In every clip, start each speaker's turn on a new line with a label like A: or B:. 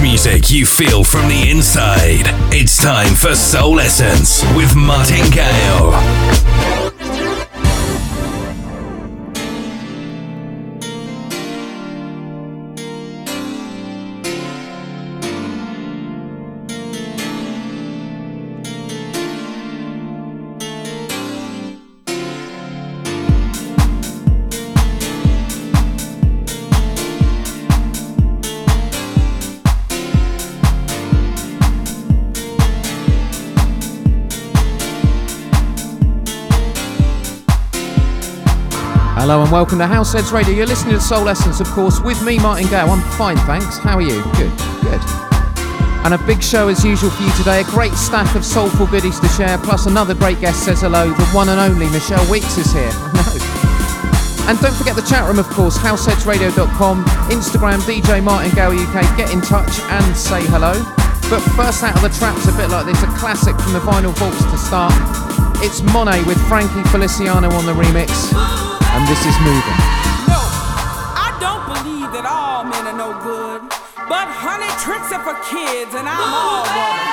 A: music you feel from the inside. It's time for Soul Essence with Martin Gale.
B: Welcome to Househeads Radio. You're listening to Soul Essence, of course, with me, Martin Gale. I'm fine, thanks. How are you? Good, good. And a big show as usual for you today. A great stack of soulful goodies to share, plus another great guest says hello. The one and only Michelle Weeks is here. And don't forget the chat room, of course, househeadsradio.com, Instagram, DJ Martin Gale UK. Get in touch and say hello. But first out of the traps, a bit like this, a classic from the Vinyl Vaults to start. It's Monet with Frankie Feliciano on the remix and this is moving.
C: No, I don't believe that all men are no good, but honey, tricks are for kids, and I'm all woman.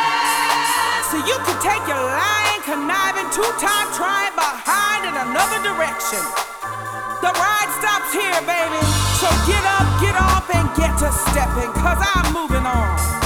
C: So you can take your lying, conniving, two-time trying behind in another direction. The ride stops here, baby. So get up, get off, and get to stepping, cause I'm moving on.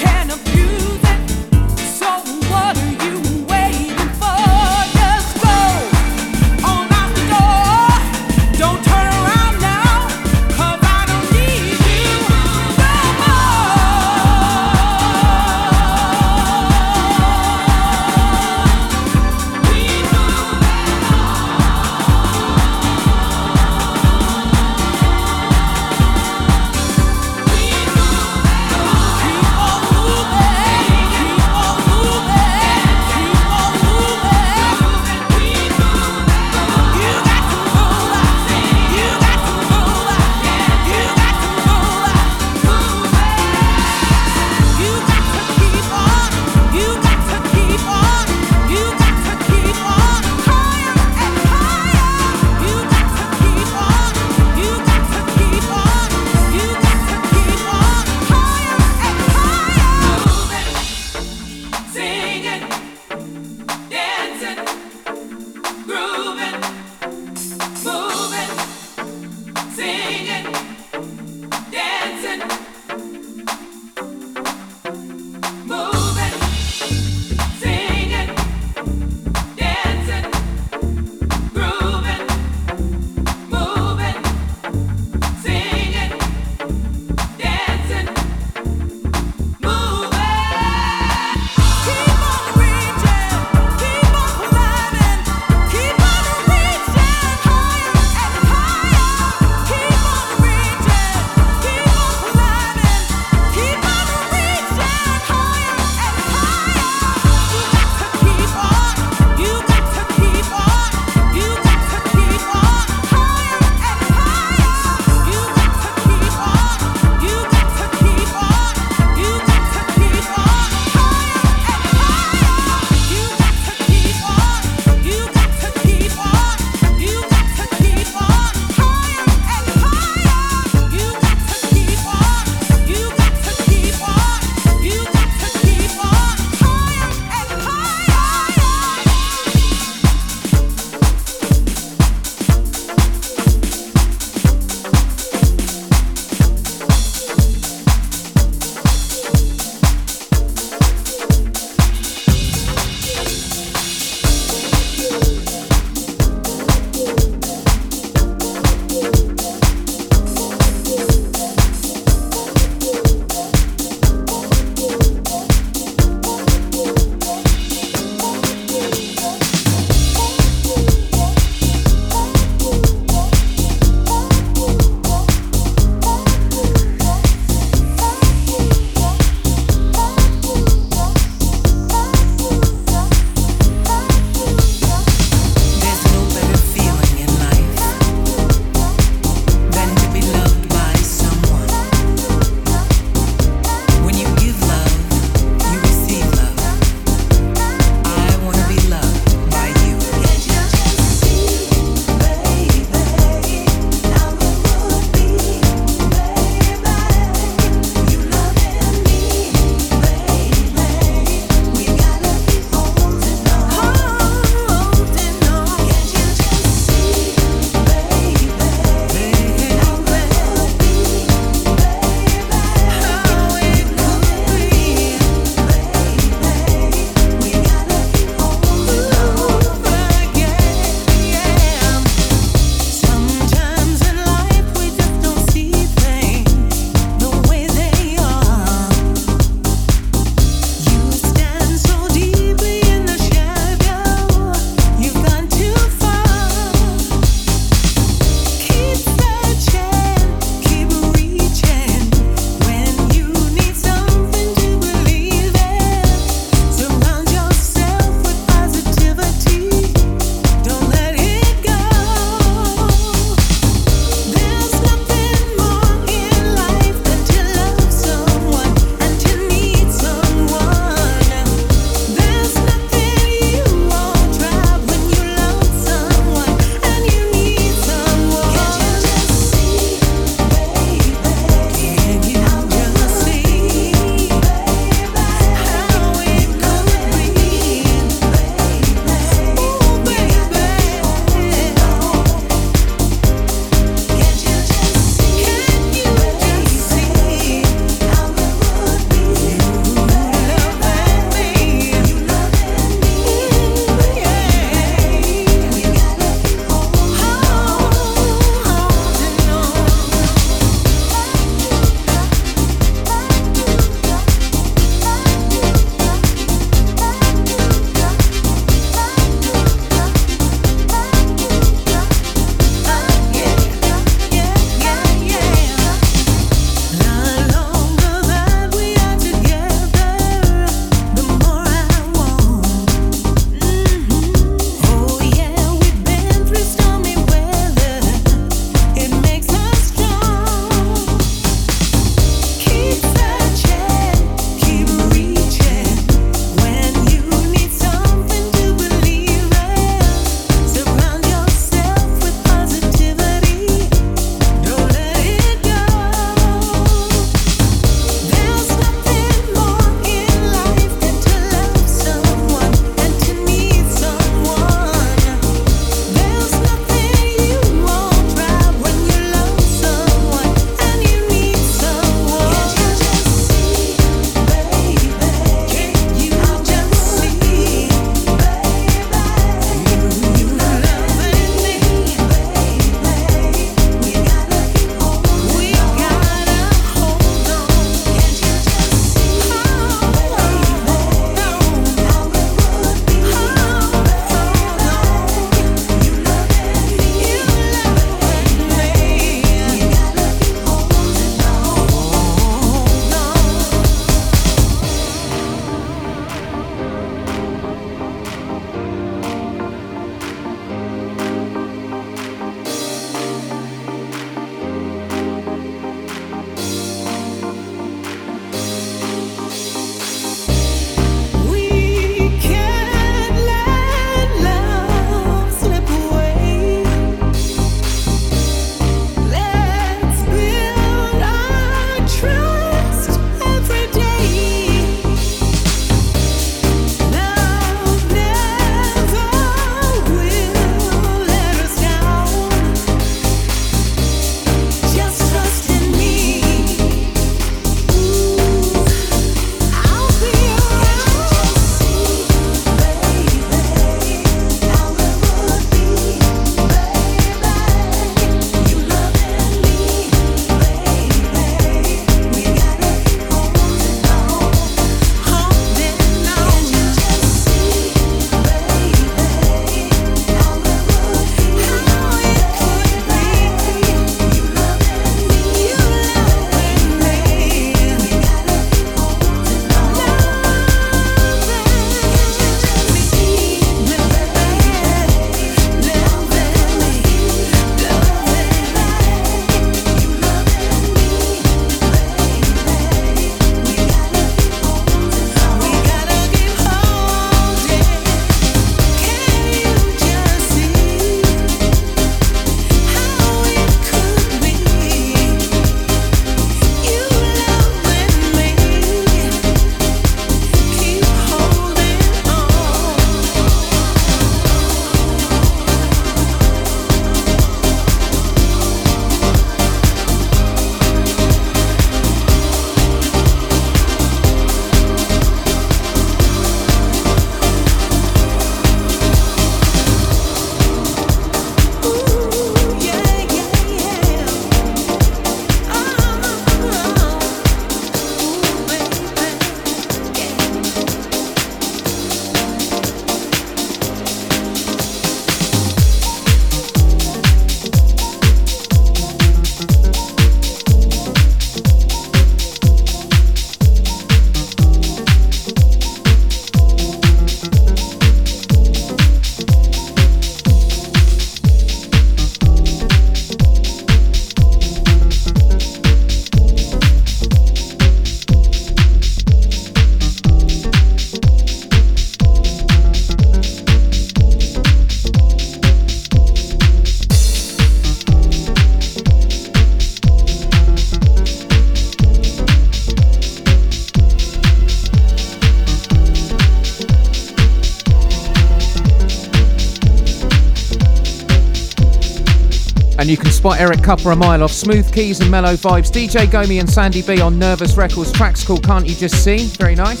D: Spot Eric Kupper a mile off. Smooth keys and mellow vibes. DJ Gomi and Sandy B on Nervous Records. Tracks called Can't You Just See? Very nice.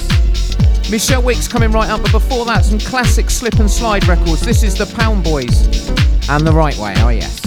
D: Michelle Weeks coming right up, but before that, some classic slip and slide records. This is the Pound Boys and the Right Way. Oh, yes.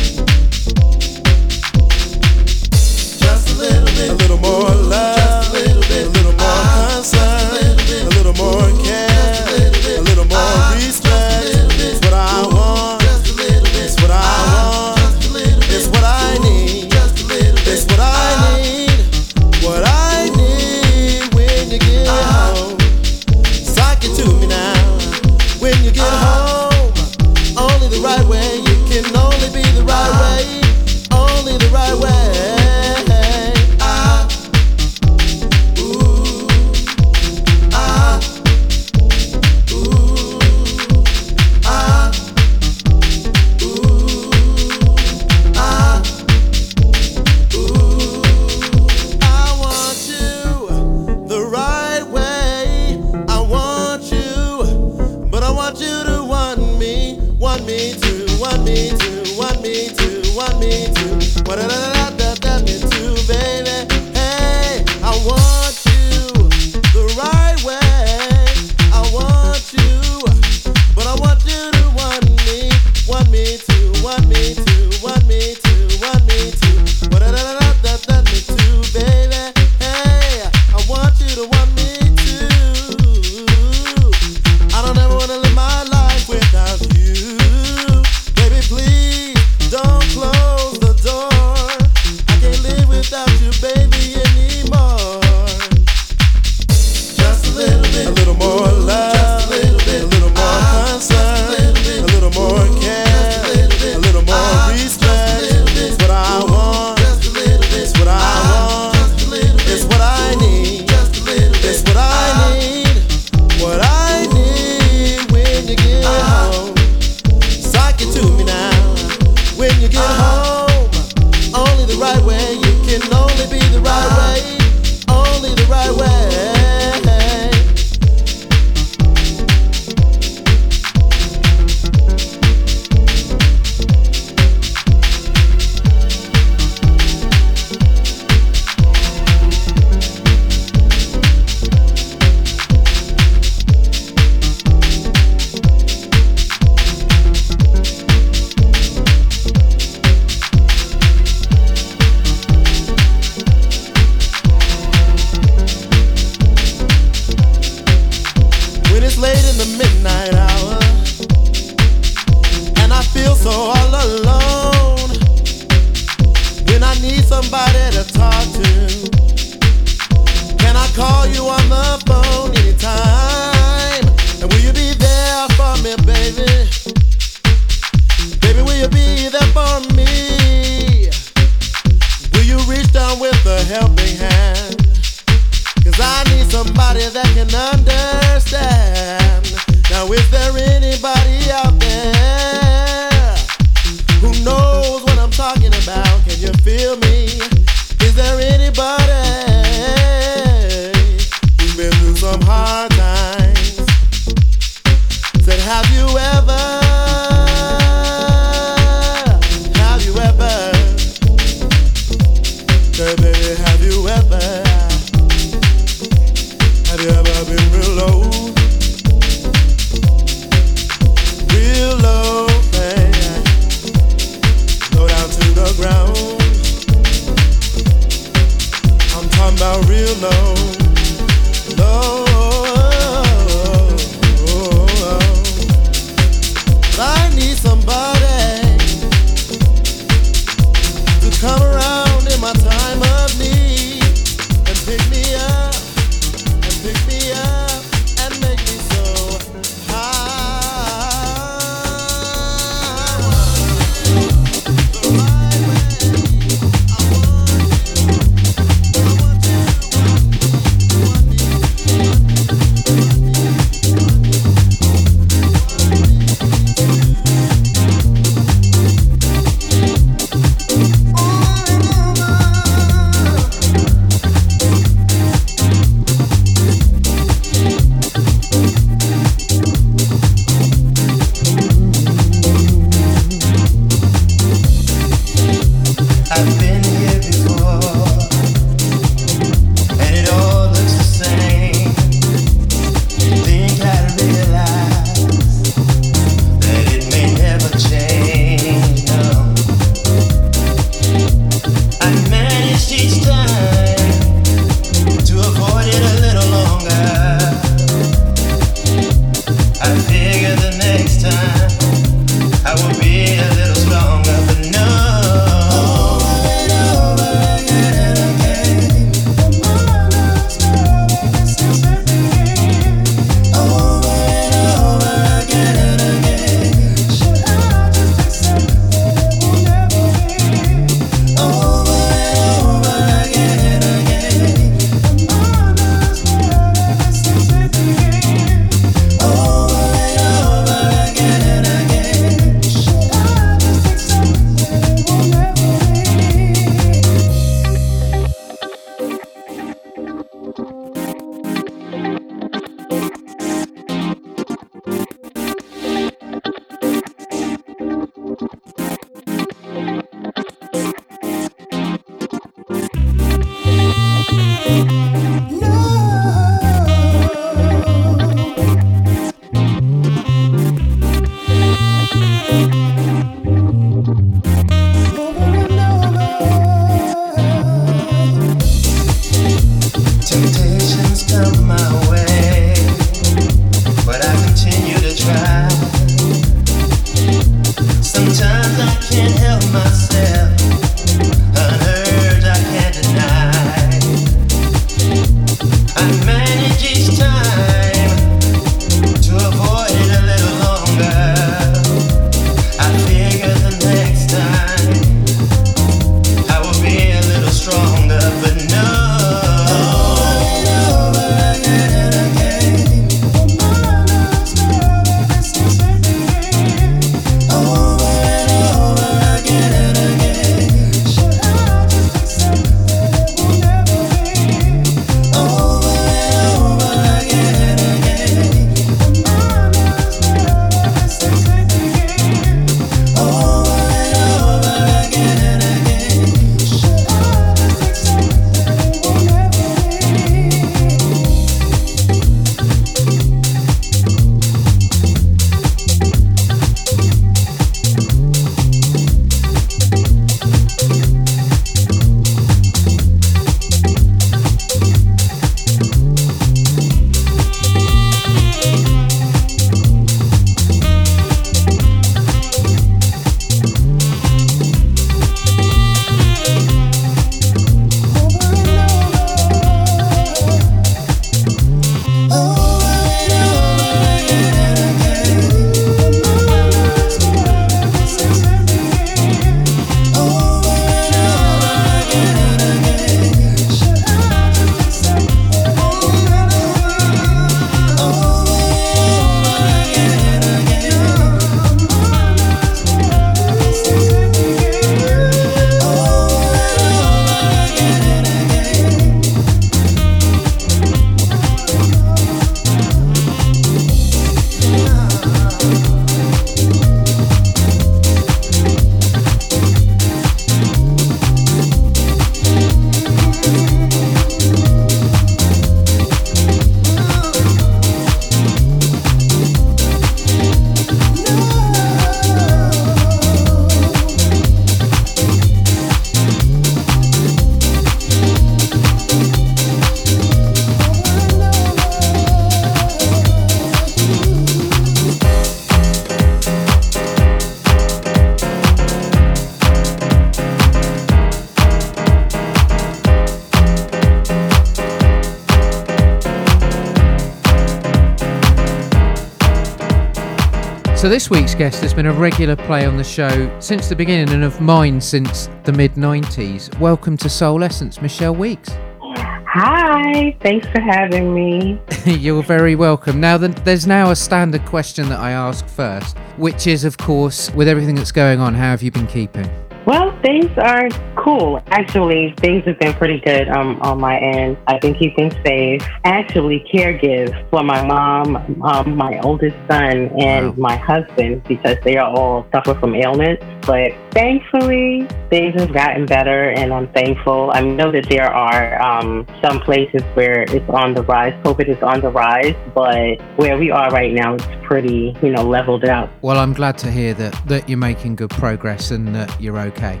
B: So, this week's guest has been a regular play on the show since the beginning and of mine since the mid 90s. Welcome to Soul Essence, Michelle Weeks.
E: Hi, thanks for having me.
B: You're very welcome. Now, there's now a standard question that I ask first, which is, of course, with everything that's going on, how have you been keeping?
E: Well, things are cool. Actually, things have been pretty good um, on my end. I've been keeping safe. Actually, caregive for my mom, um, my oldest son, and wow. my husband because they are all suffer from illness. But thankfully, things have gotten better, and I'm thankful. I know that there are um, some places where it's on the rise. COVID is on the rise, but where we are right now, it's pretty, you know, leveled out.
B: Well, I'm glad to hear that that you're making good progress and that you're okay?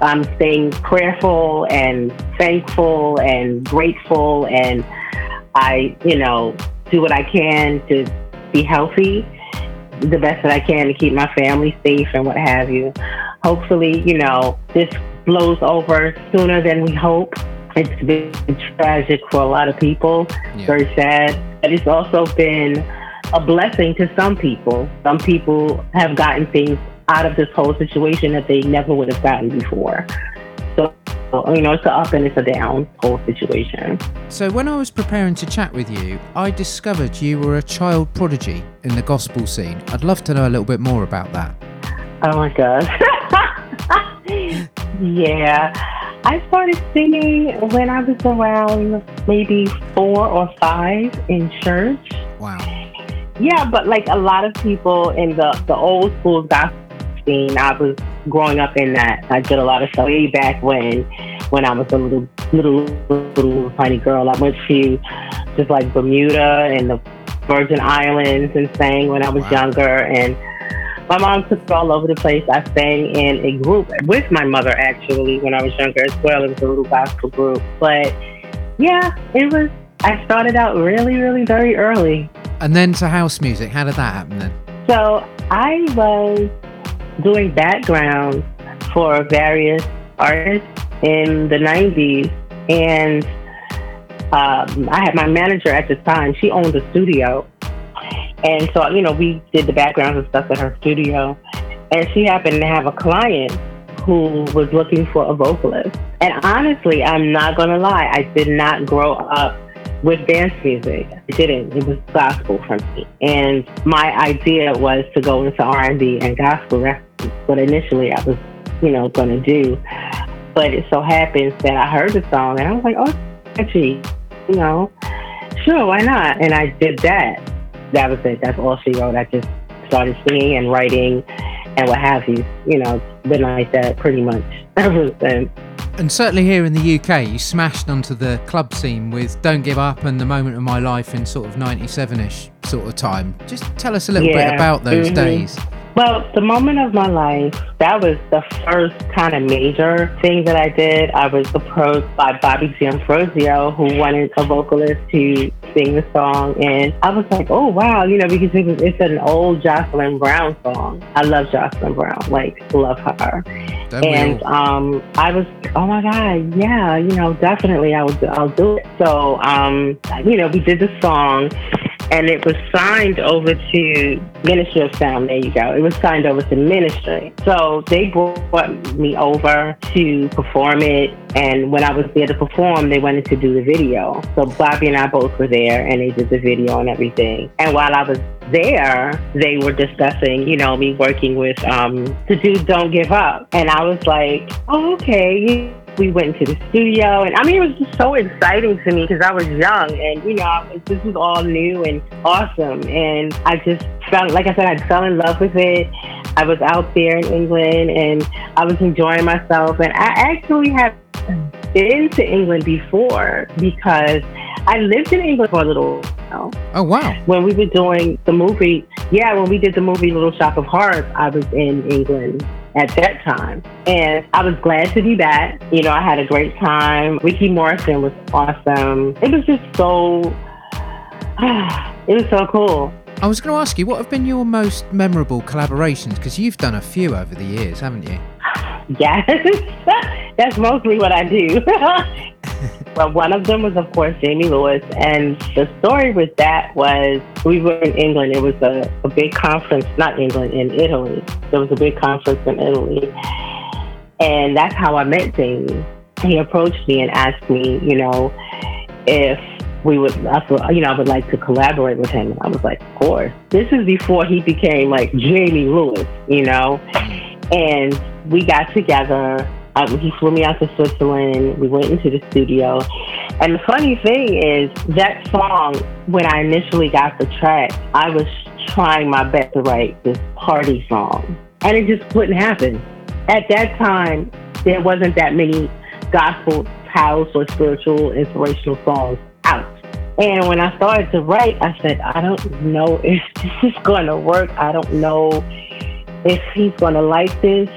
E: I'm staying prayerful and thankful and grateful, and I, you know, do what I can to be healthy, the best that I can to keep my family safe and what have you. Hopefully, you know, this blows over sooner than we hope. It's been tragic for a lot of people, yeah. very sad, but it's also been a blessing to some people. Some people have gotten things out of this whole situation that they never would have gotten before. So, you know, it's an up and it's a down whole situation.
B: So, when I was preparing to chat with you, I discovered you were a child prodigy in the gospel scene. I'd love to know a little bit more about that.
E: Oh my gosh. yeah. I started singing when I was around maybe four or five in church.
B: Wow.
E: Yeah, but like a lot of people in the, the old school gospel scene. I was growing up in that. I did a lot of stuff way back when, when I was a little, little, little tiny girl. I went to just like Bermuda and the Virgin Islands and sang when I was wow. younger. And my mom took me all over the place. I sang in a group with my mother actually when I was younger as well. It was a little gospel group. But yeah, it was. I started out really, really very early.
B: And then to house music. How did that happen then?
E: So I was doing background for various artists in the 90s. And um, I had my manager at the time, she owned a studio. And so, you know, we did the backgrounds and stuff at her studio. And she happened to have a client who was looking for a vocalist. And honestly, I'm not going to lie, I did not grow up with dance music. I didn't. It was gospel for me. And my idea was to go into R&B and gospel. That's what initially I was, you know, going to do. But it so happens that I heard the song and I was like, oh, catchy, you know, sure, why not? And I did that. That was it. That's all she wrote. I just started singing and writing and what have you. You know, been like that pretty much ever since.
B: And certainly here in the UK, you smashed onto the club scene with Don't Give Up and The Moment of My Life in sort of 97 ish sort of time. Just tell us a little yeah. bit about those mm-hmm. days.
E: Well, the moment of my life, that was the first kind of major thing that I did. I was approached by Bobby D'Ambrosio, who wanted a vocalist to sing the song. And I was like, oh, wow, you know, because it was, it's an old Jocelyn Brown song. I love Jocelyn Brown, like, love her. That and um, I was, oh my God, yeah, you know, definitely I would, I'll do it. So, um, you know, we did the song and it was signed over to Ministry of Sound. There you go. It was signed over to Ministry. So they brought me over to perform it. And when I was there to perform, they wanted to do the video. So Bobby and I both were there and they did the video and everything. And while I was there, they were discussing, you know, me working with um, to do Don't Give Up. And I was like, oh, okay we went to the studio, and I mean, it was just so exciting to me because I was young, and you know, was, this was all new and awesome, and I just felt, like I said, I fell in love with it. I was out there in England, and I was enjoying myself, and I actually have been to England before because I lived in England for a little while.
B: Oh wow!
E: When we were doing the movie, yeah, when we did the movie Little Shop of Horrors, I was in England at that time. And I was glad to be back. You know, I had a great time. Ricky Morrison was awesome. It was just so, it was so cool.
B: I was going to ask you, what have been your most memorable collaborations? Because you've done a few over the years, haven't you?
E: Yes, that's mostly what I do. Well, one of them was, of course, Jamie Lewis. And the story with that was we were in England. It was a, a big conference, not England, in Italy. There was a big conference in Italy. And that's how I met Jamie. He approached me and asked me, you know, if we would, you know, I would like to collaborate with him. I was like, of course. This is before he became like Jamie Lewis, you know? And we got together uh, he flew me out to Switzerland. We went into the studio. And the funny thing is, that song, when I initially got the track, I was trying my best to write this party song. And it just wouldn't happen. At that time, there wasn't that many gospel, house, or spiritual, inspirational songs out. And when I started to write, I said, I don't know if this is going to work. I don't know if he's going to like this.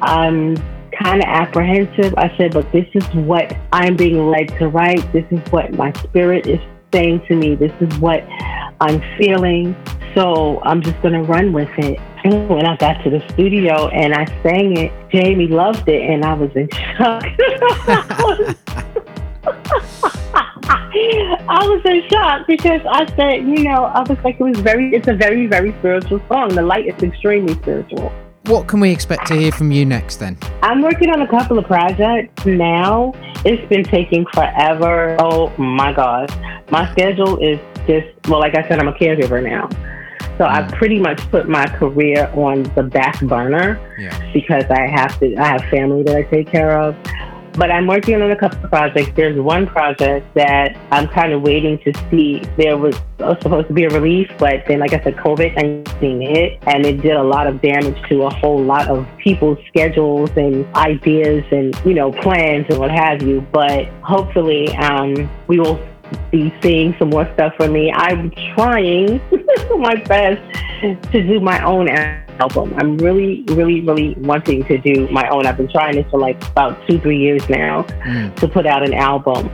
E: I'm kind of apprehensive. I said, but this is what I'm being led to write. This is what my spirit is saying to me. This is what I'm feeling. So I'm just going to run with it. And when I got to the studio and I sang it, Jamie loved it, and I was in shock. I was in shock because I said, you know, I was like, it was very, it's a very, very spiritual song. The light is extremely spiritual.
B: What can we expect to hear from you next then?
E: I'm working on a couple of projects now. It's been taking forever. Oh my gosh. My schedule is just, well, like I said, I'm a caregiver now. So mm. I've pretty much put my career on the back burner yeah. because I have to, I have family that I take care of. But I'm working on a couple of projects. There's one project that I'm kind of waiting to see. There was supposed to be a release, but then, like I said, COVID 19 hit and it did a lot of damage to a whole lot of people's schedules and ideas and, you know, plans and what have you. But hopefully, um, we will be seeing some more stuff from me. I'm trying my best to do my own album. I'm really, really, really wanting to do my own. I've been trying this for like about two, three years now mm. to put out an album,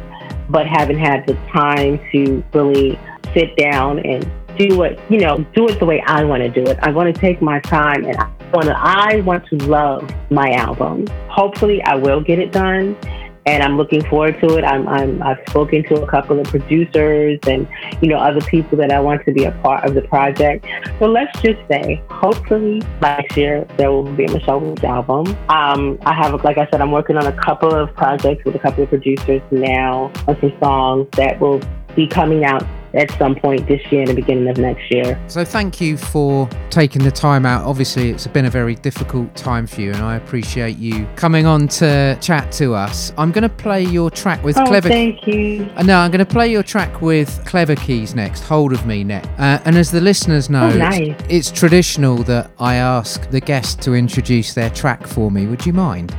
E: but haven't had the time to really sit down and do it, you know, do it the way I want to do it. I want to take my time and I want to, I want to love my album. Hopefully I will get it done and I'm looking forward to it. I'm, I'm I've spoken to a couple of producers and you know other people that I want to be a part of the project. So let's just say, hopefully next year there will be a Michelle Weeks album. Um, I have, like I said, I'm working on a couple of projects with a couple of producers now on some songs that will be coming out at some point this year and the beginning of next year.
B: So thank you for taking the time out. Obviously, it's been a very difficult time for you, and I appreciate you coming on to chat to us. I'm going to play your track with
E: oh,
B: Clever.
E: Thank you. Uh,
B: no, I'm going to play your track with Clever Keys next. Hold of me next. Uh, and as the listeners know,
E: oh, nice.
B: it's, it's traditional that I ask the guest to introduce their track for me. Would you mind?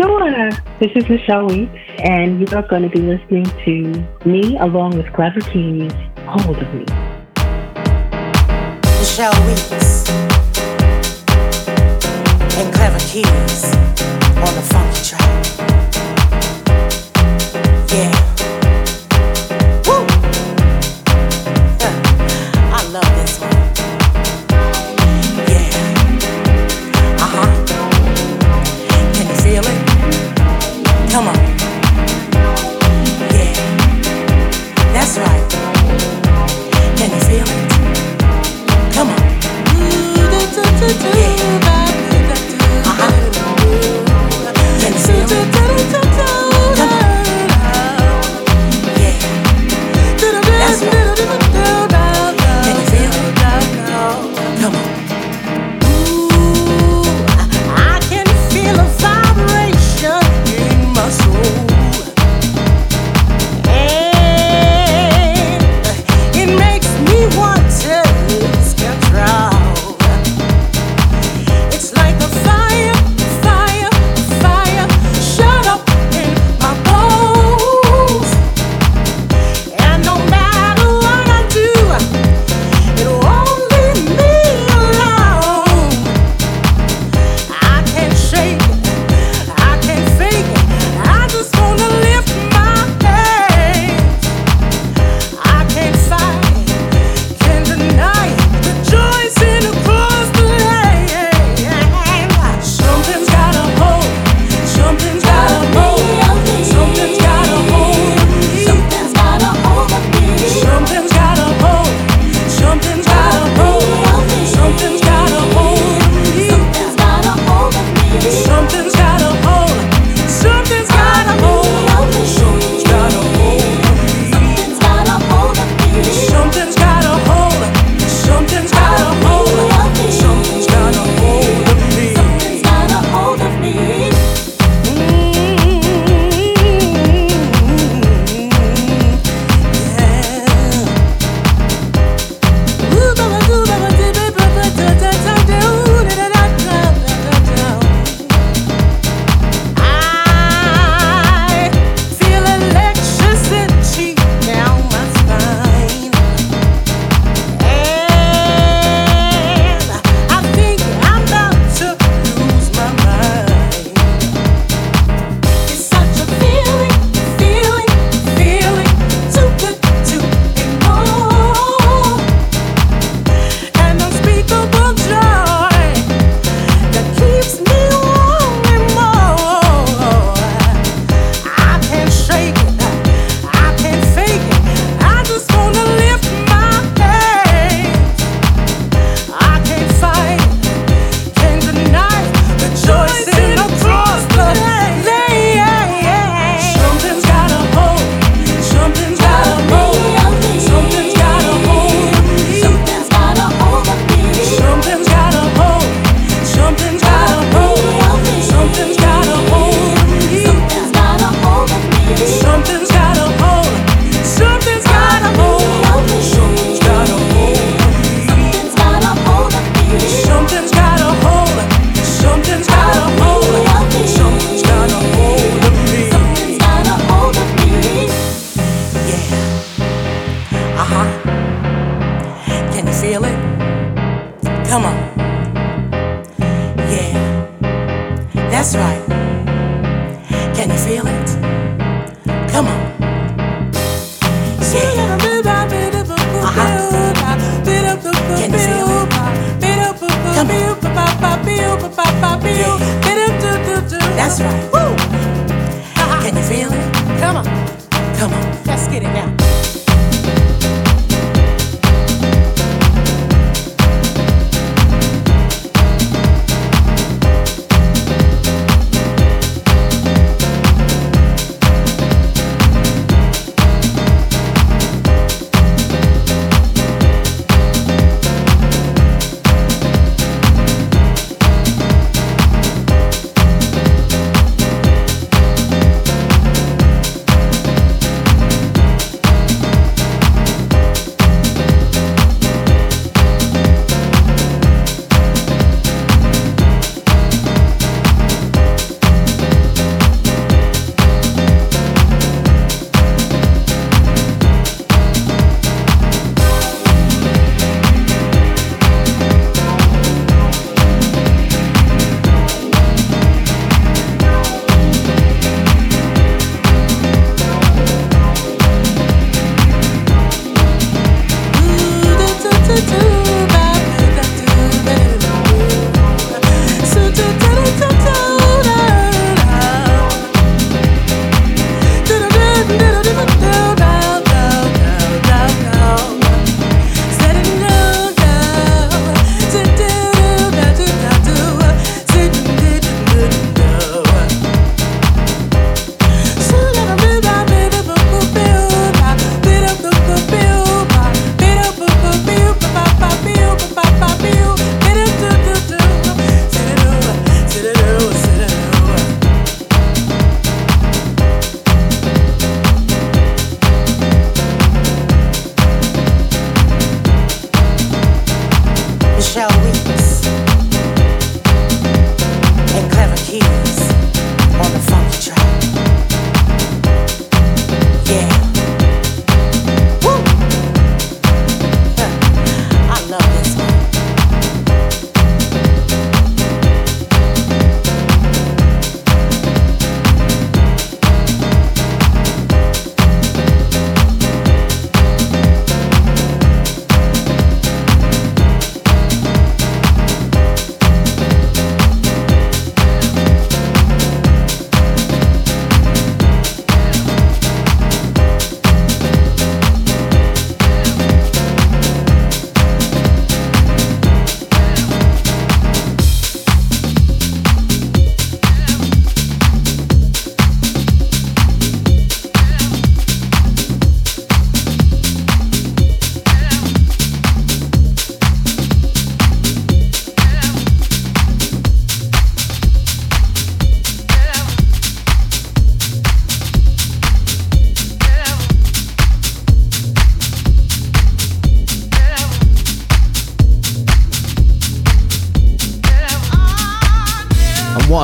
E: Sure. Uh, this is Michelle Weeks, and you are going to be listening to me along with Clever Keys. Hold of me.
F: Michelle Weeks and Clever Keys on the funky track. Yeah. Uh-huh.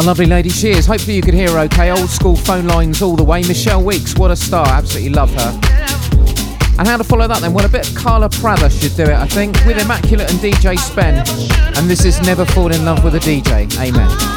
B: Lovely lady she is. Hopefully you could hear her okay. Old school phone lines all the way. Michelle Weeks, what a star. Absolutely love her. And how to follow that then? Well, a bit of Carla Prather should do it, I think, with Immaculate and DJ Spen. And this is Never Fall in Love with a DJ. Amen.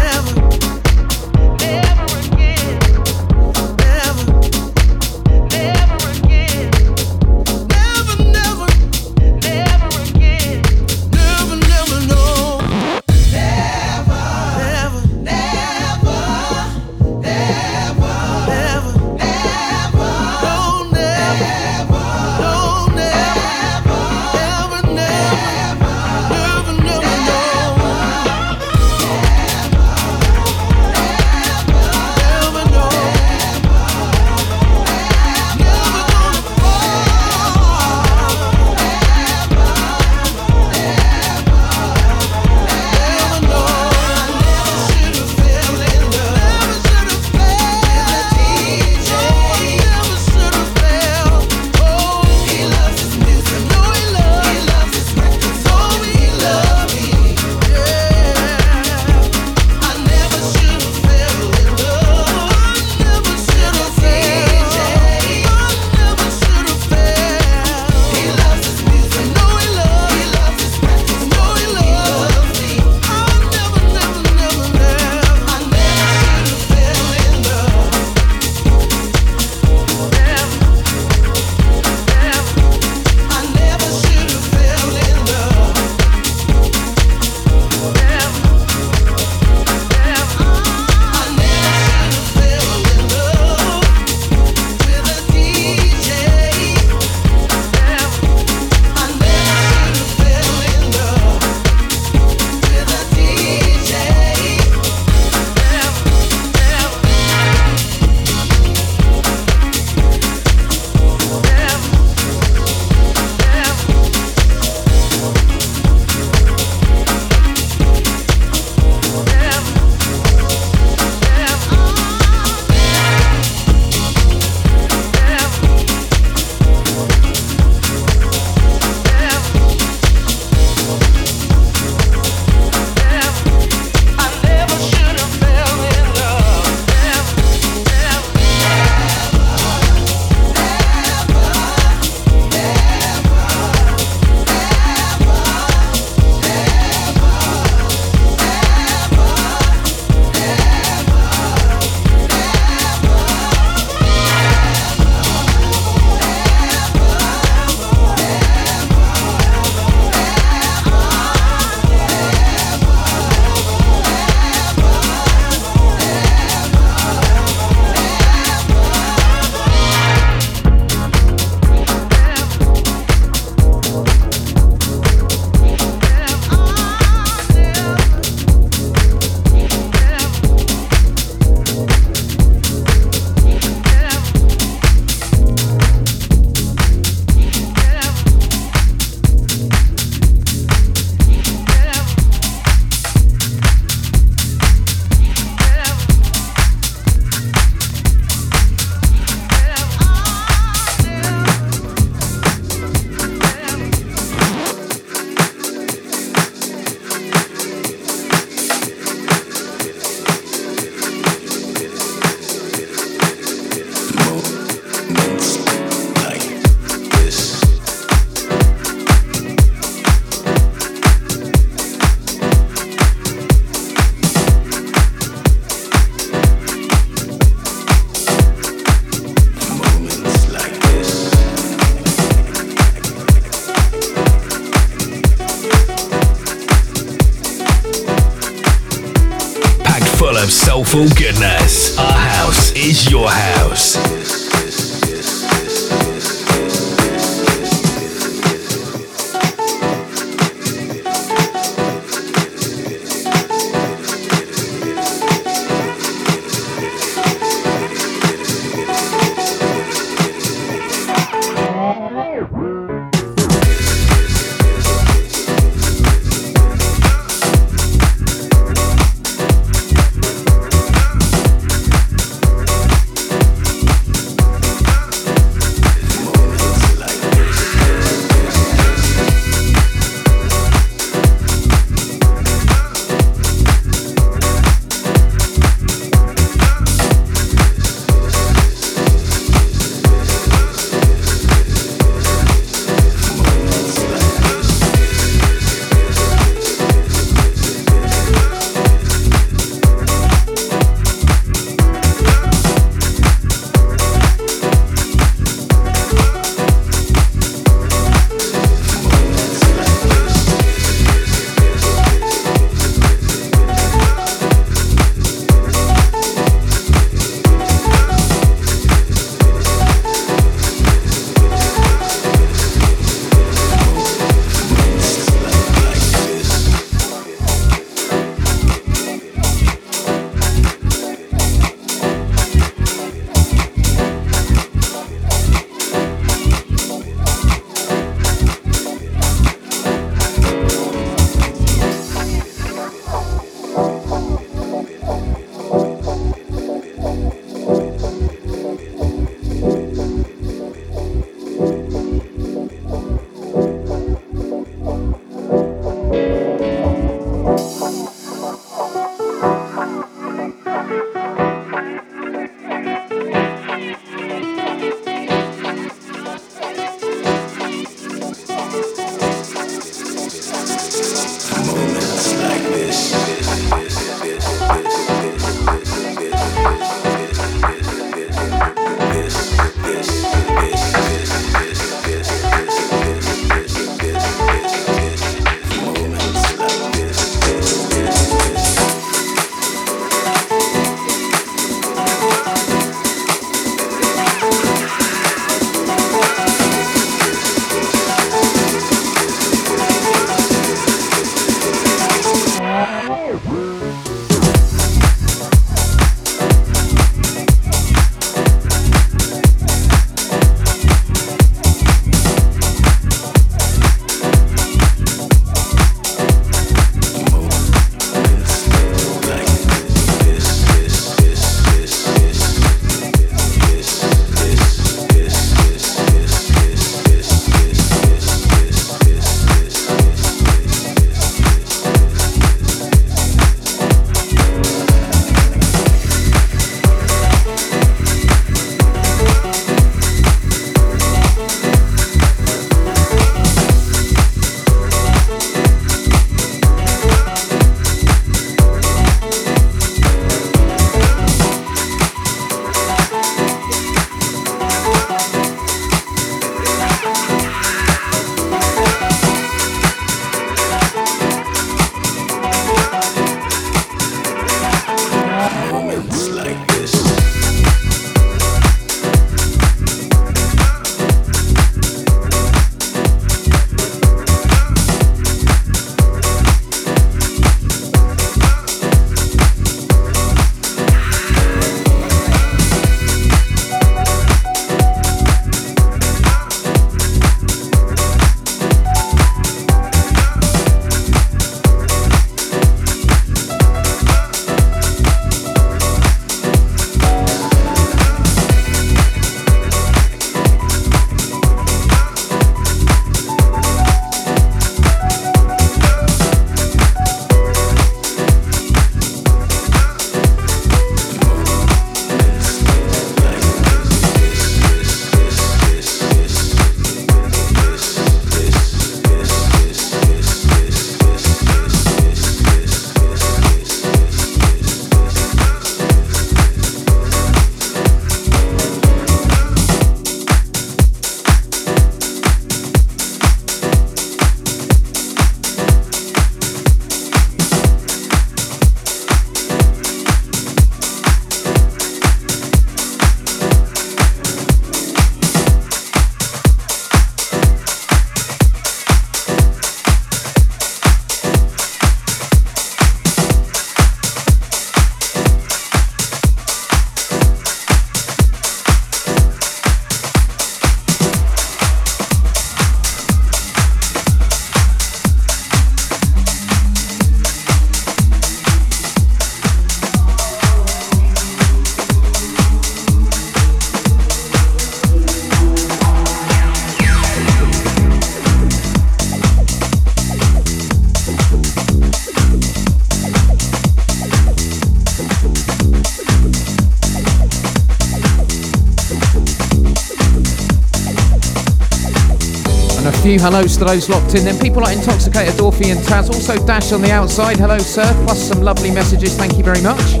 B: Few hellos to those locked in. Then people like Intoxicated Dorothy and Taz. Also Dash on the outside. Hello, sir. Plus some lovely messages. Thank you very much.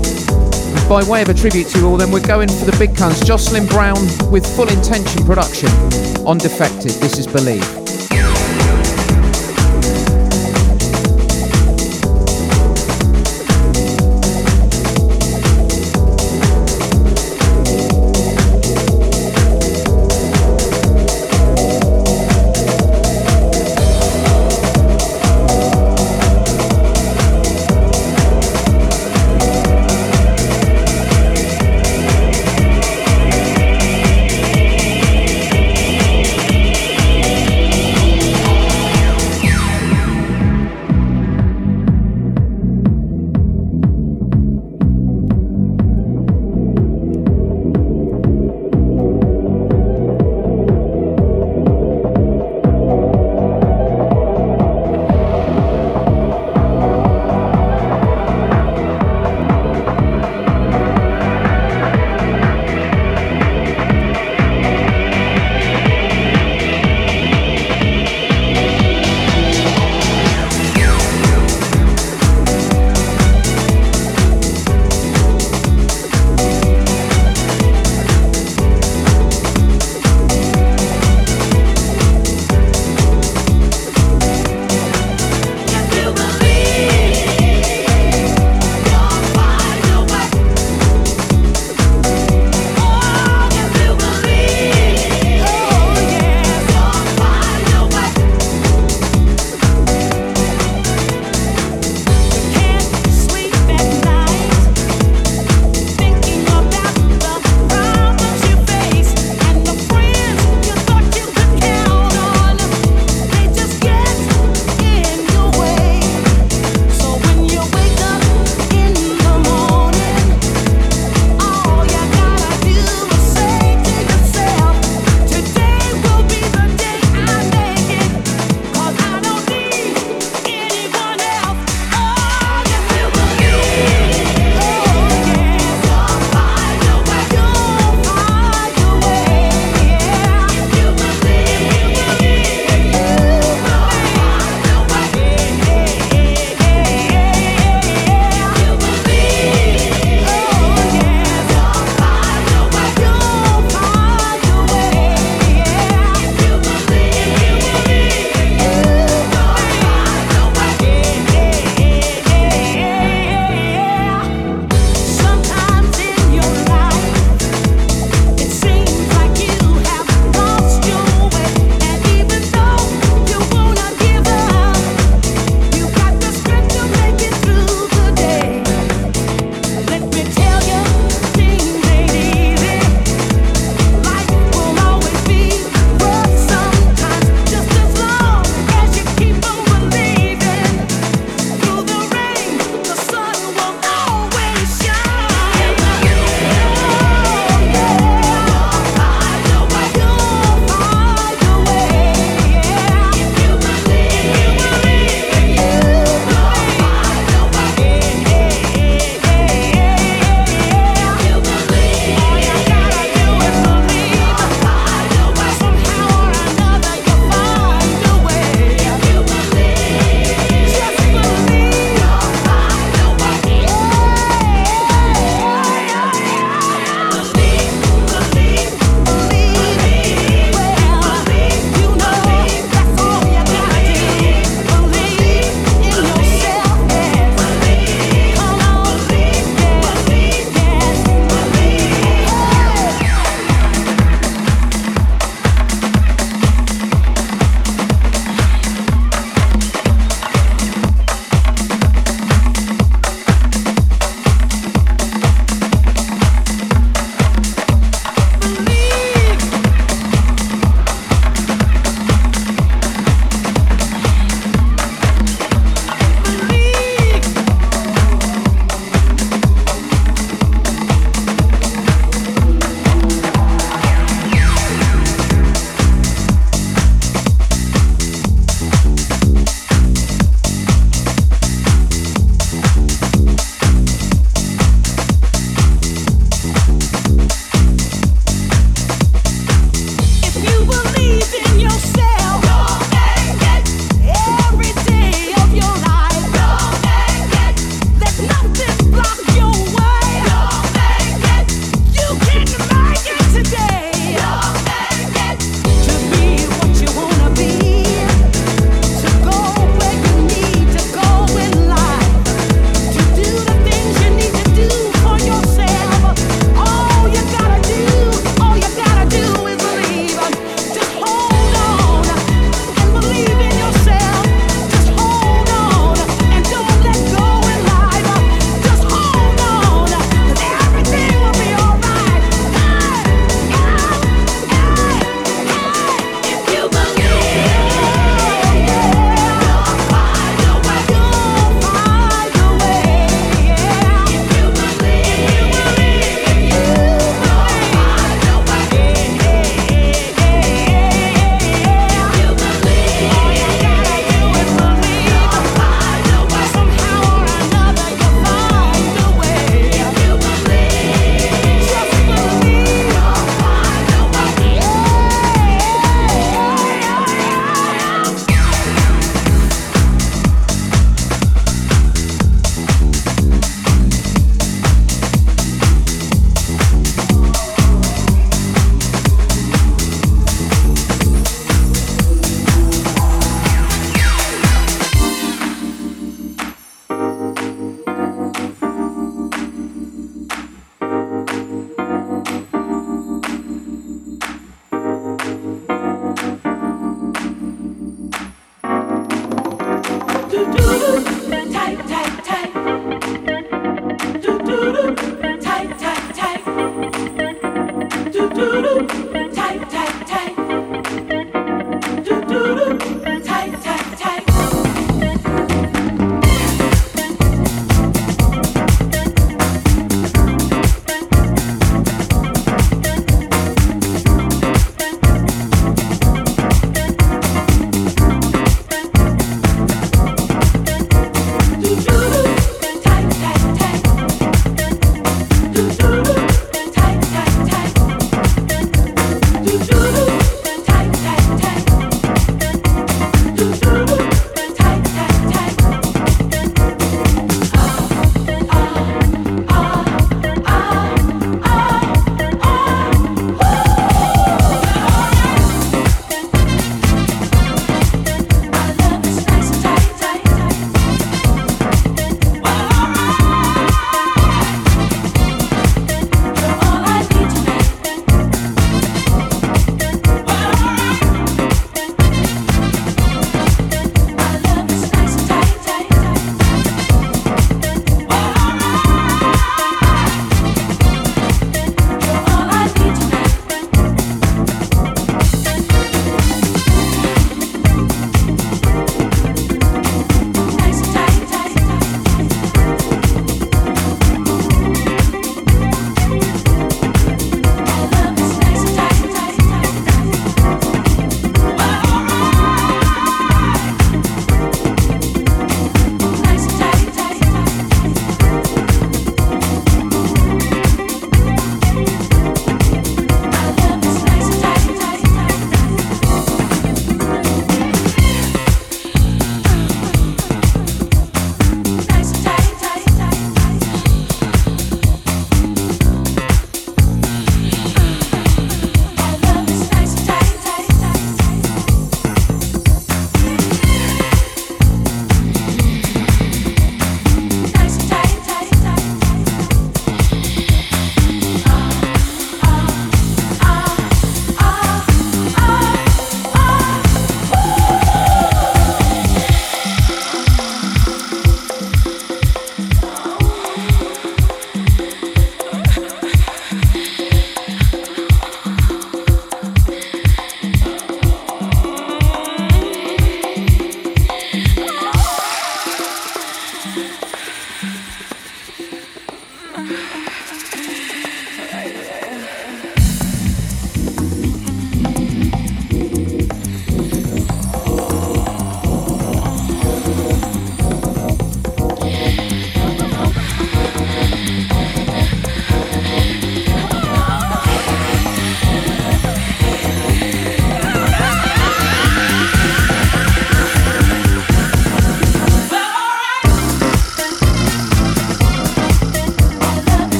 B: By way of a tribute to you all, then we're going for the big guns. Jocelyn Brown with Full Intention production on Defected. This is Believe.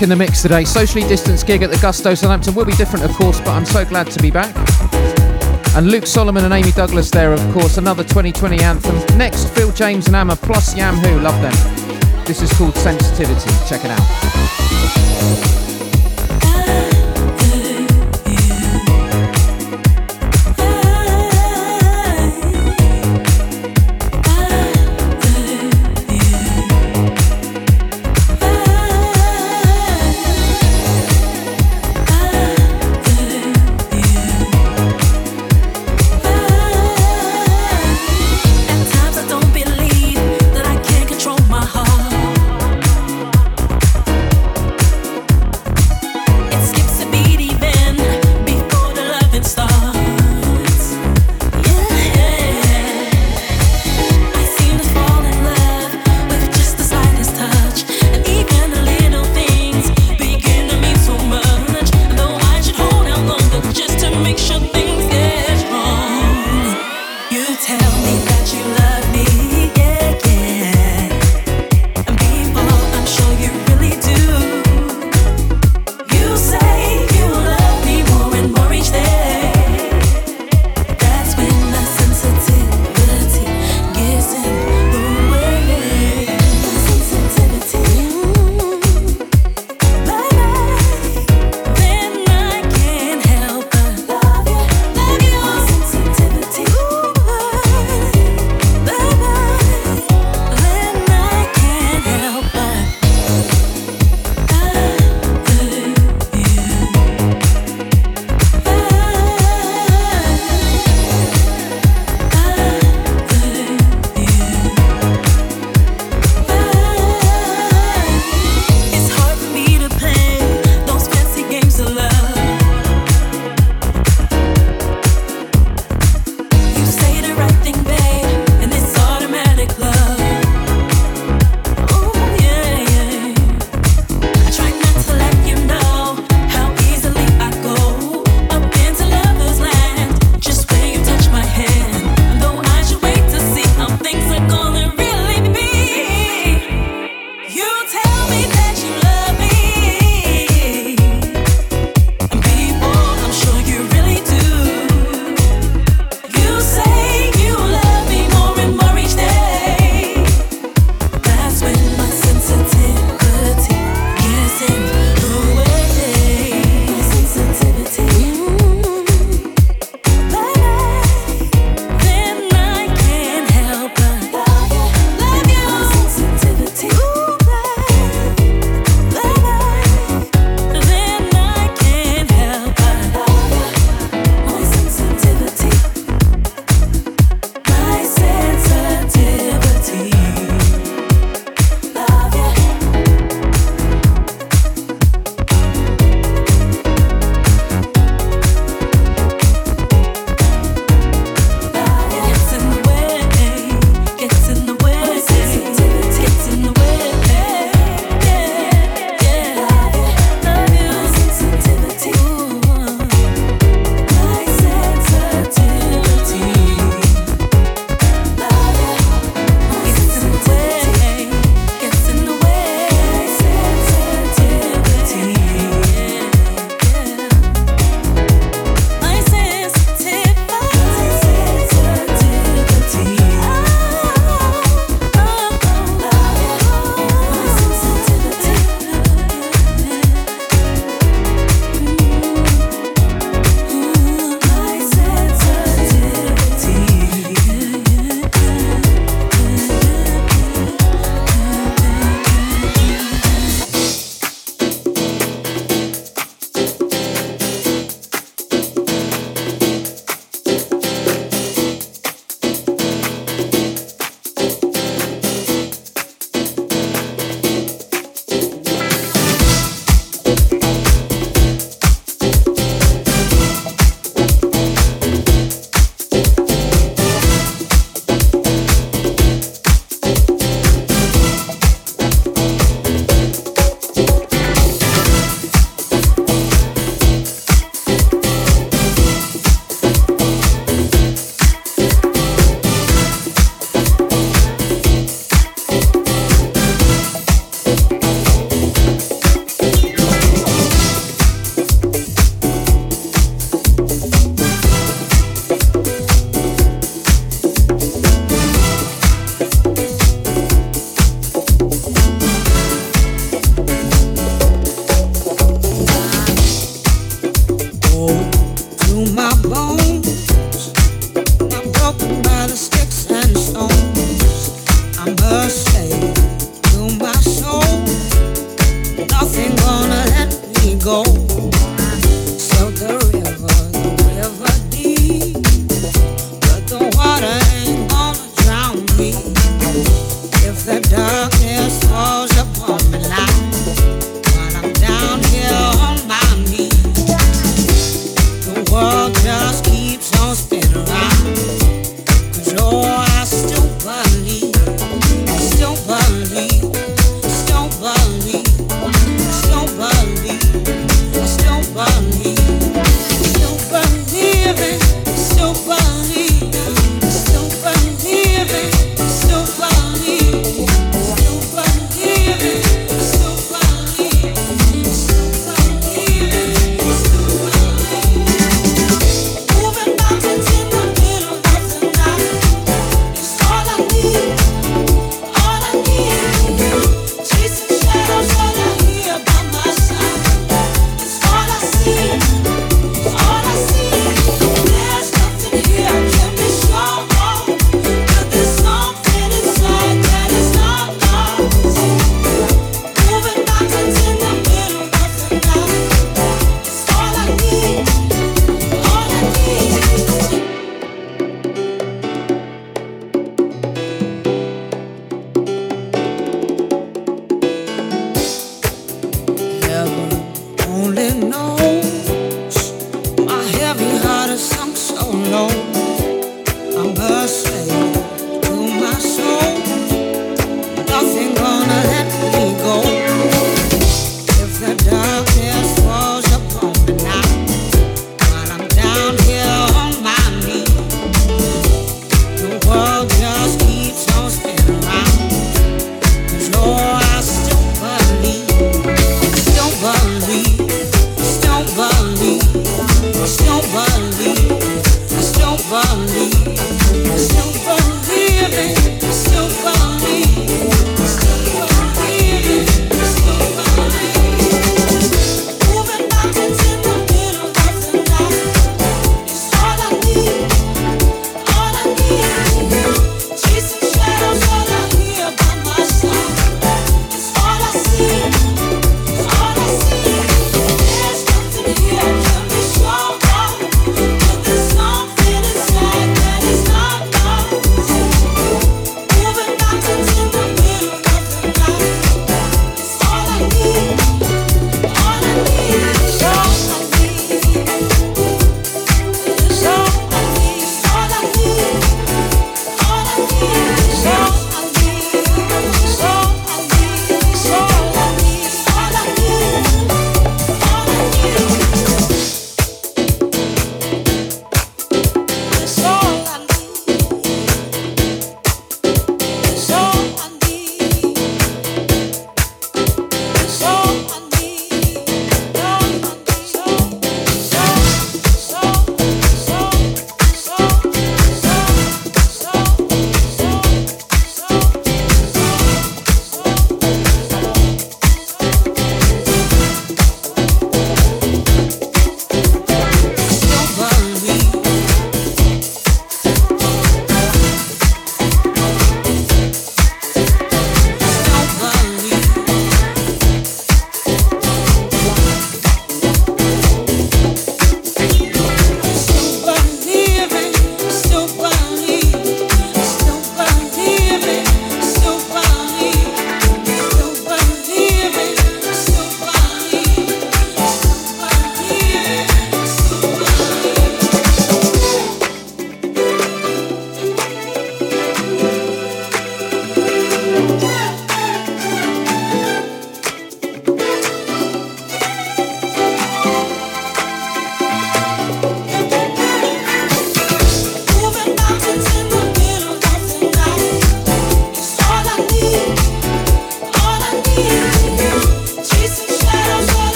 G: Back in the mix today. Socially distanced gig at the Gusto Southampton will be different, of course, but I'm so glad to be back. And Luke Solomon and Amy Douglas there, of course, another 2020 anthem. Next, Phil James and Amma plus Yam love them. This is called Sensitivity. Check it out.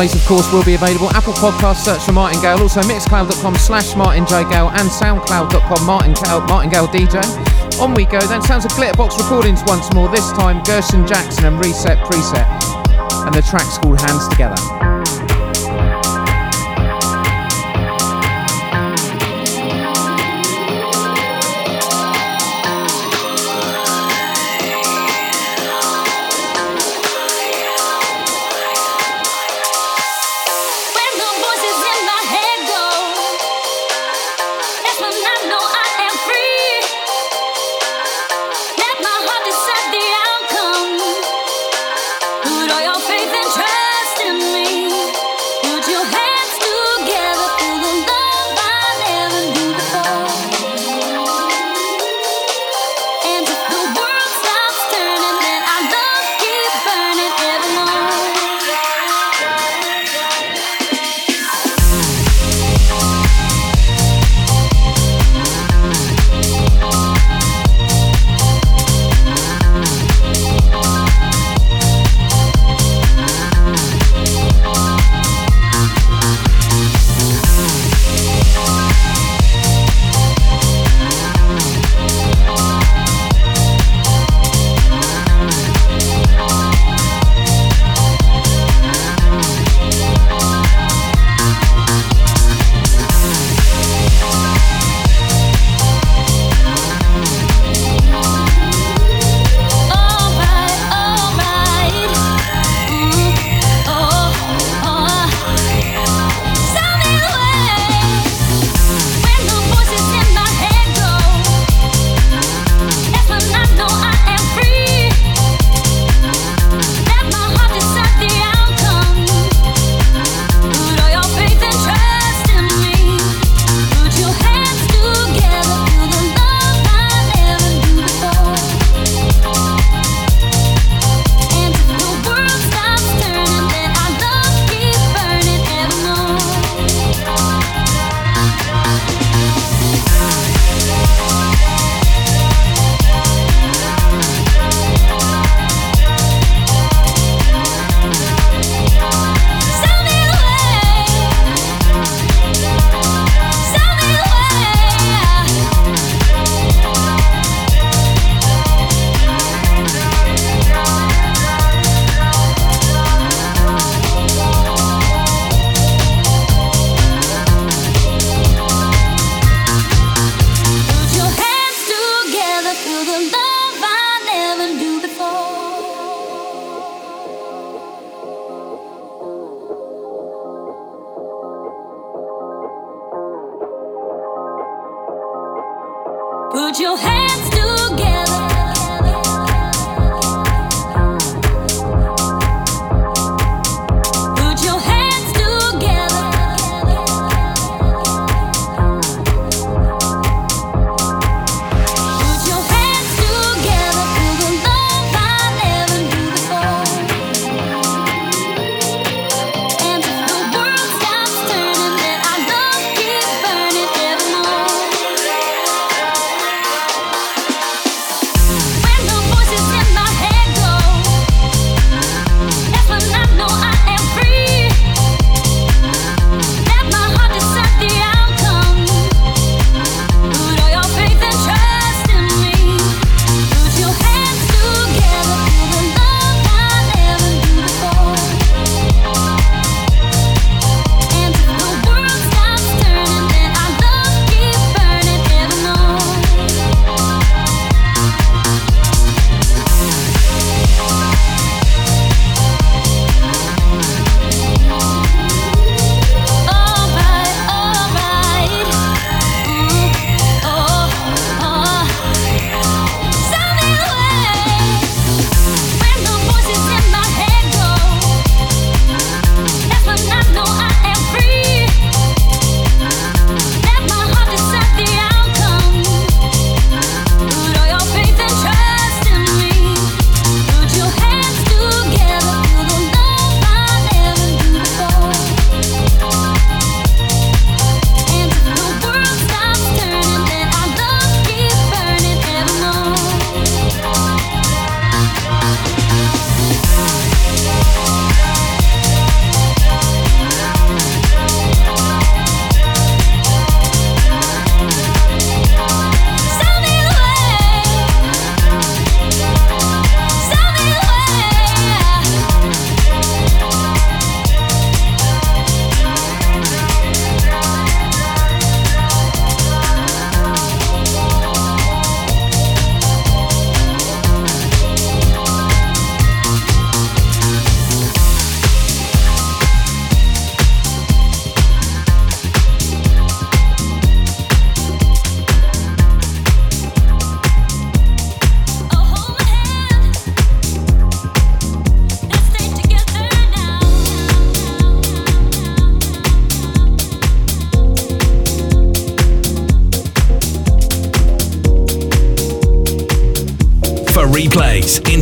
B: replays, of course, will be available. Apple Podcast, search for Martingale. Also, mixcloud.com slash Martingale and soundcloud.com martingale, martingale DJ. On we go then. Sounds of Glitterbox recordings once more, this time Gerson Jackson and Reset Preset. And the track's called Hands Together.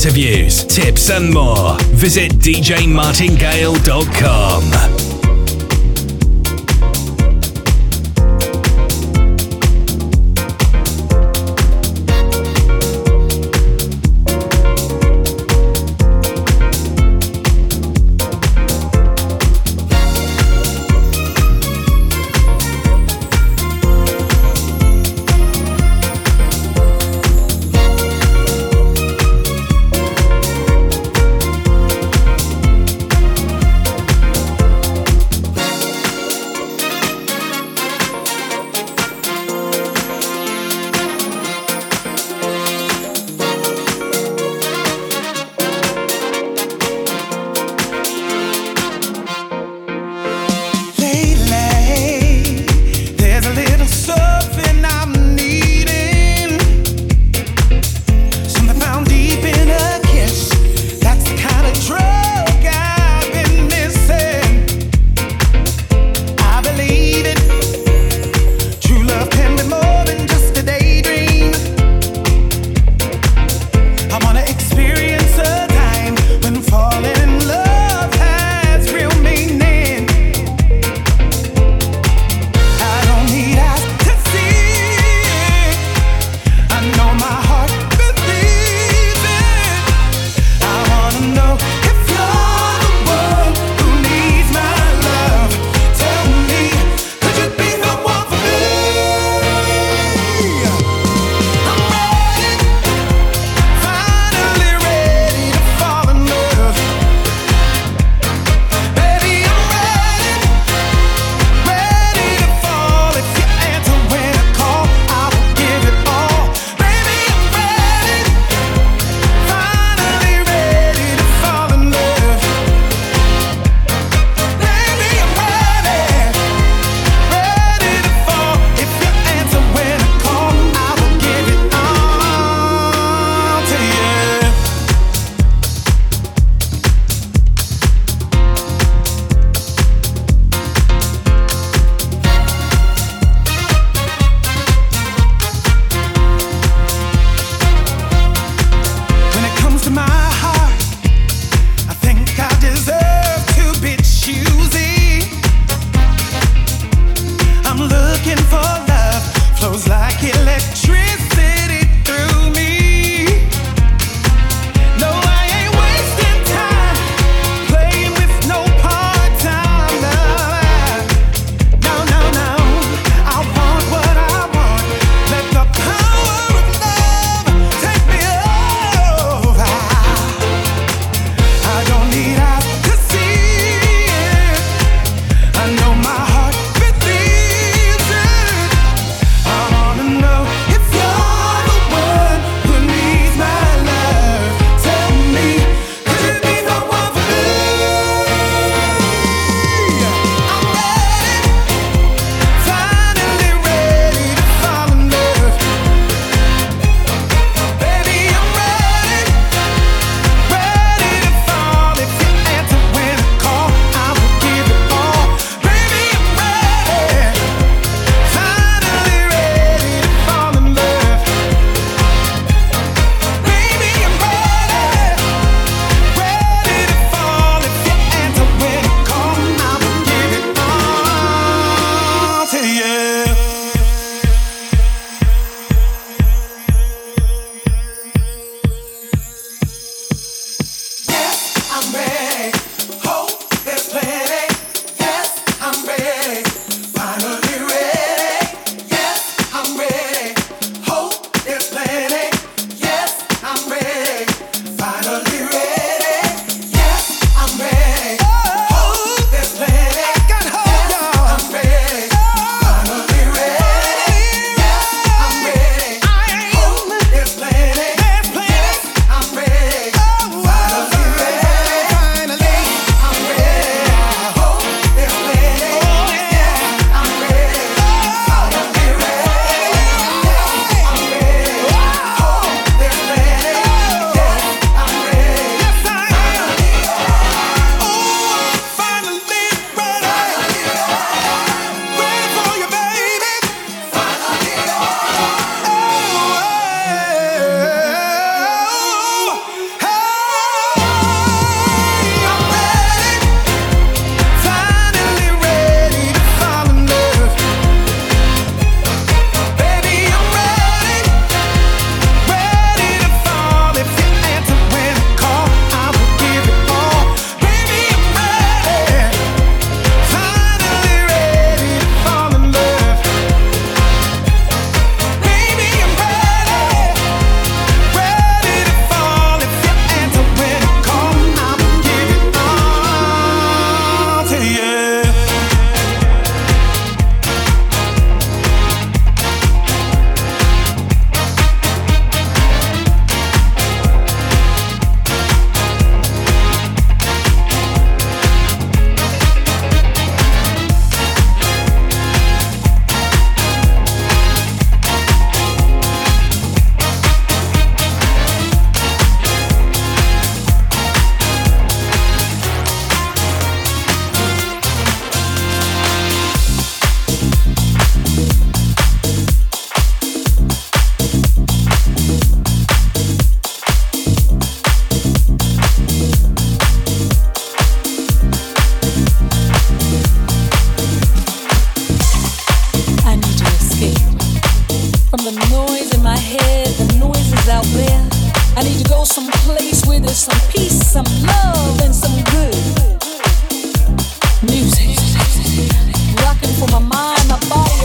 A: Interviews, tips, and more, visit djmartingale.com.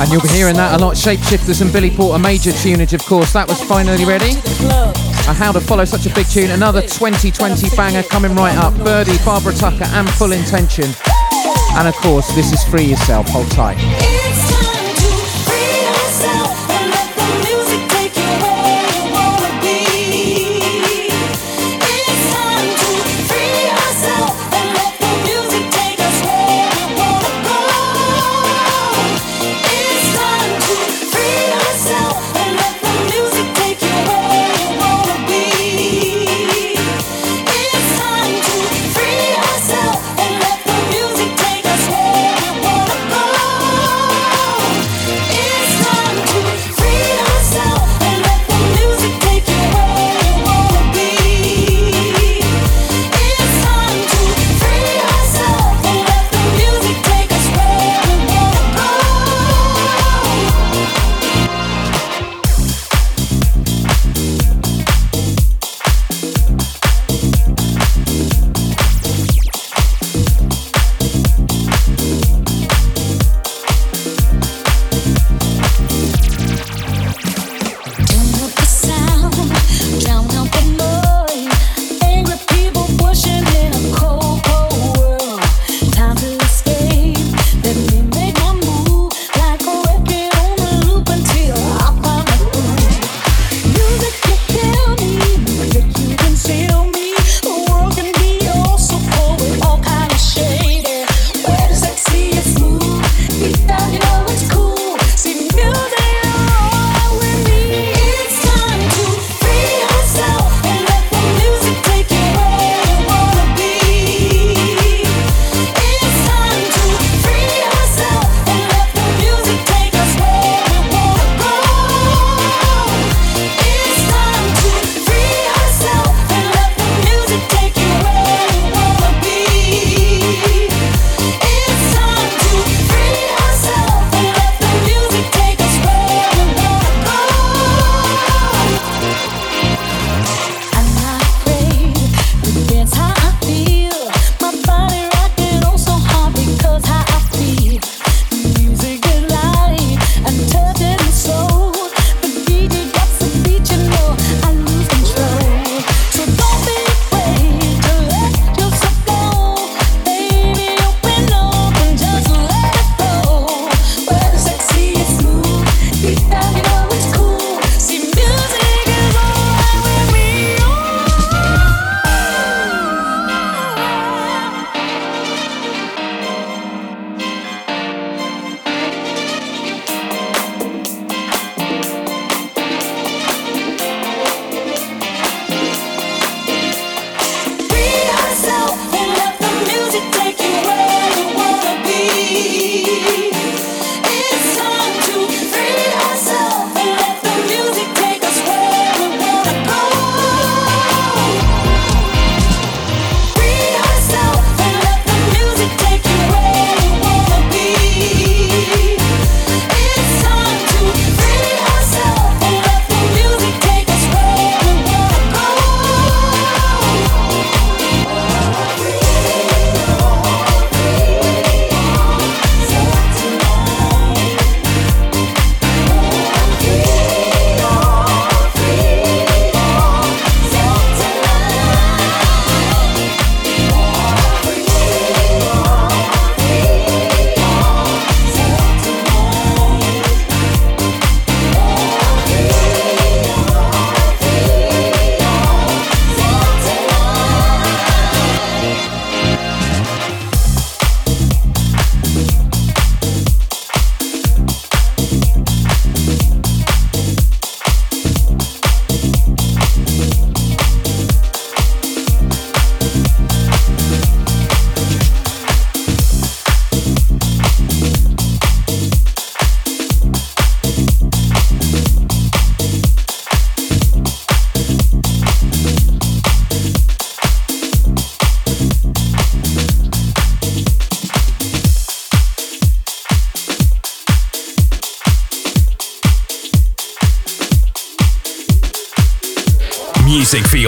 B: And
G: you'll be hearing that a lot. Shapeshifters and Billy Porter major tunage, of course. That was finally ready. And how to follow such a big tune. Another 2020 banger coming right up. Birdee, Barbara Tucker, and Full Intention. And of course, this is Free Yourself. Hold tight.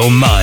G: Your mind,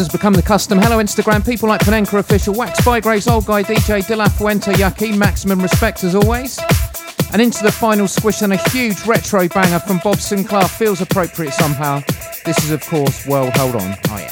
D: has become the custom, hello Instagram, people like Panenka Official, Wax by Grace, Old Guy DJ, Dilla Fuente Yucky, maximum respect as always. And into the final squish and a huge retro banger from Bob Sinclar feels appropriate somehow. This is, of course, World Hold On. Oh, yeah.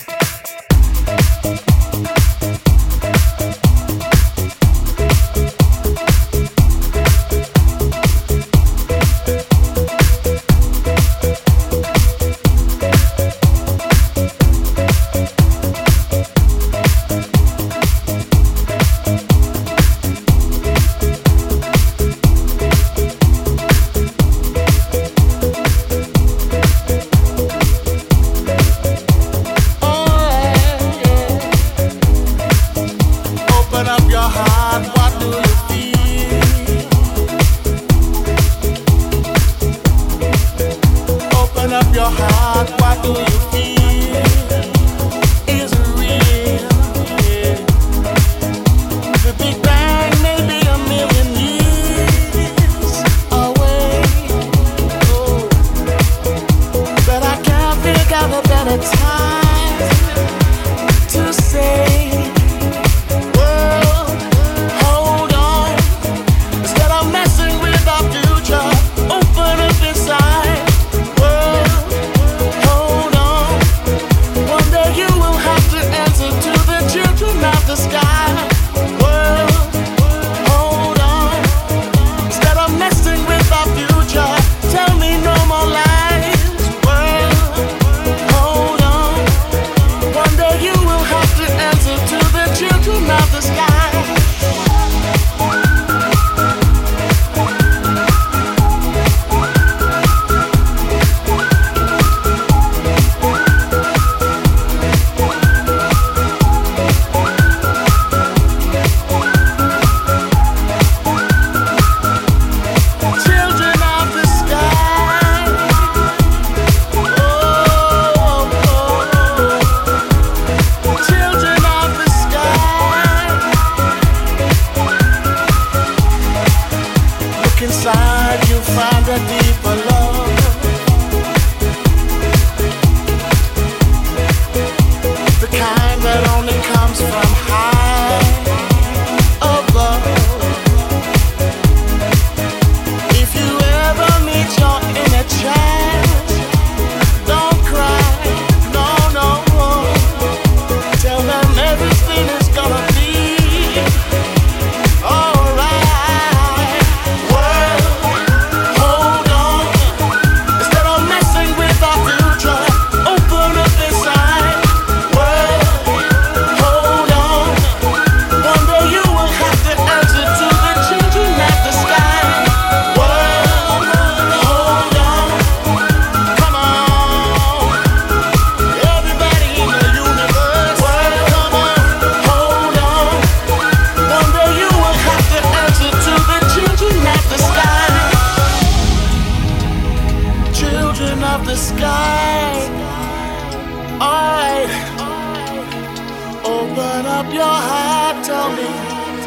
H: Your heart, tell me,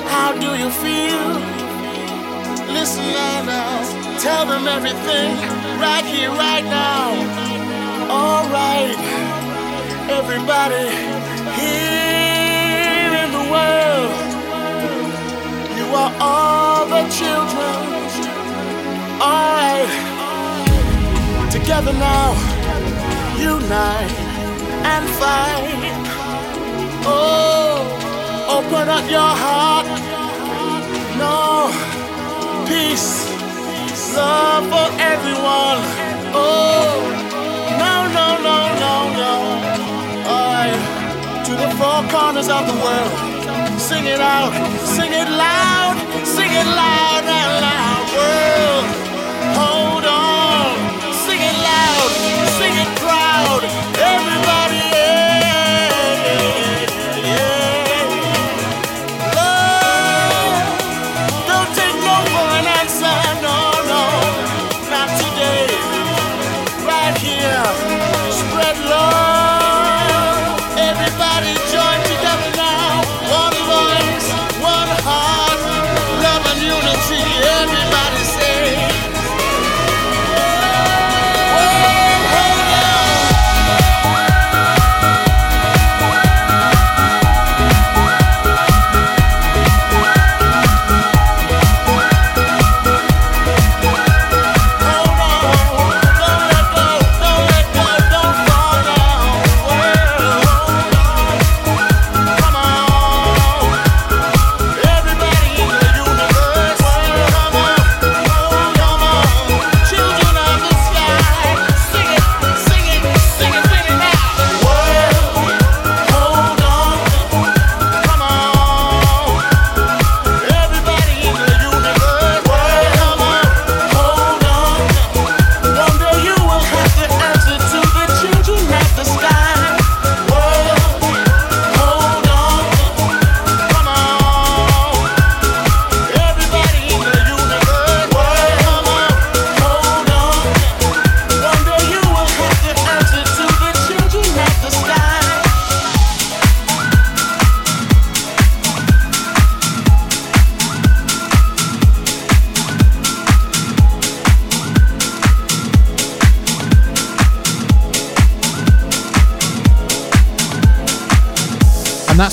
H: how do you feel? Listen now, tell them everything, right here, right now. Alright, everybody here in the world, you are all the children. Alright, together now, unite and fight. Oh, open up your heart. No, peace, love for everyone. Oh, no, no, no, no, no. Alright, to the four corners of the world. Sing it out, sing it loud, sing it loud and loud. World,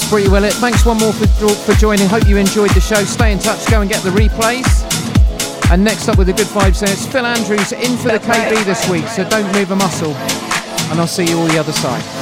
B: Bree Willett. Thanks one more for, for joining. Hope you enjoyed the show. Stay in touch. Go and get the replays. And next up with the good vibes, it's Phil Andrews in for the KB this week. So don't move a muscle. And I'll see you all the other side.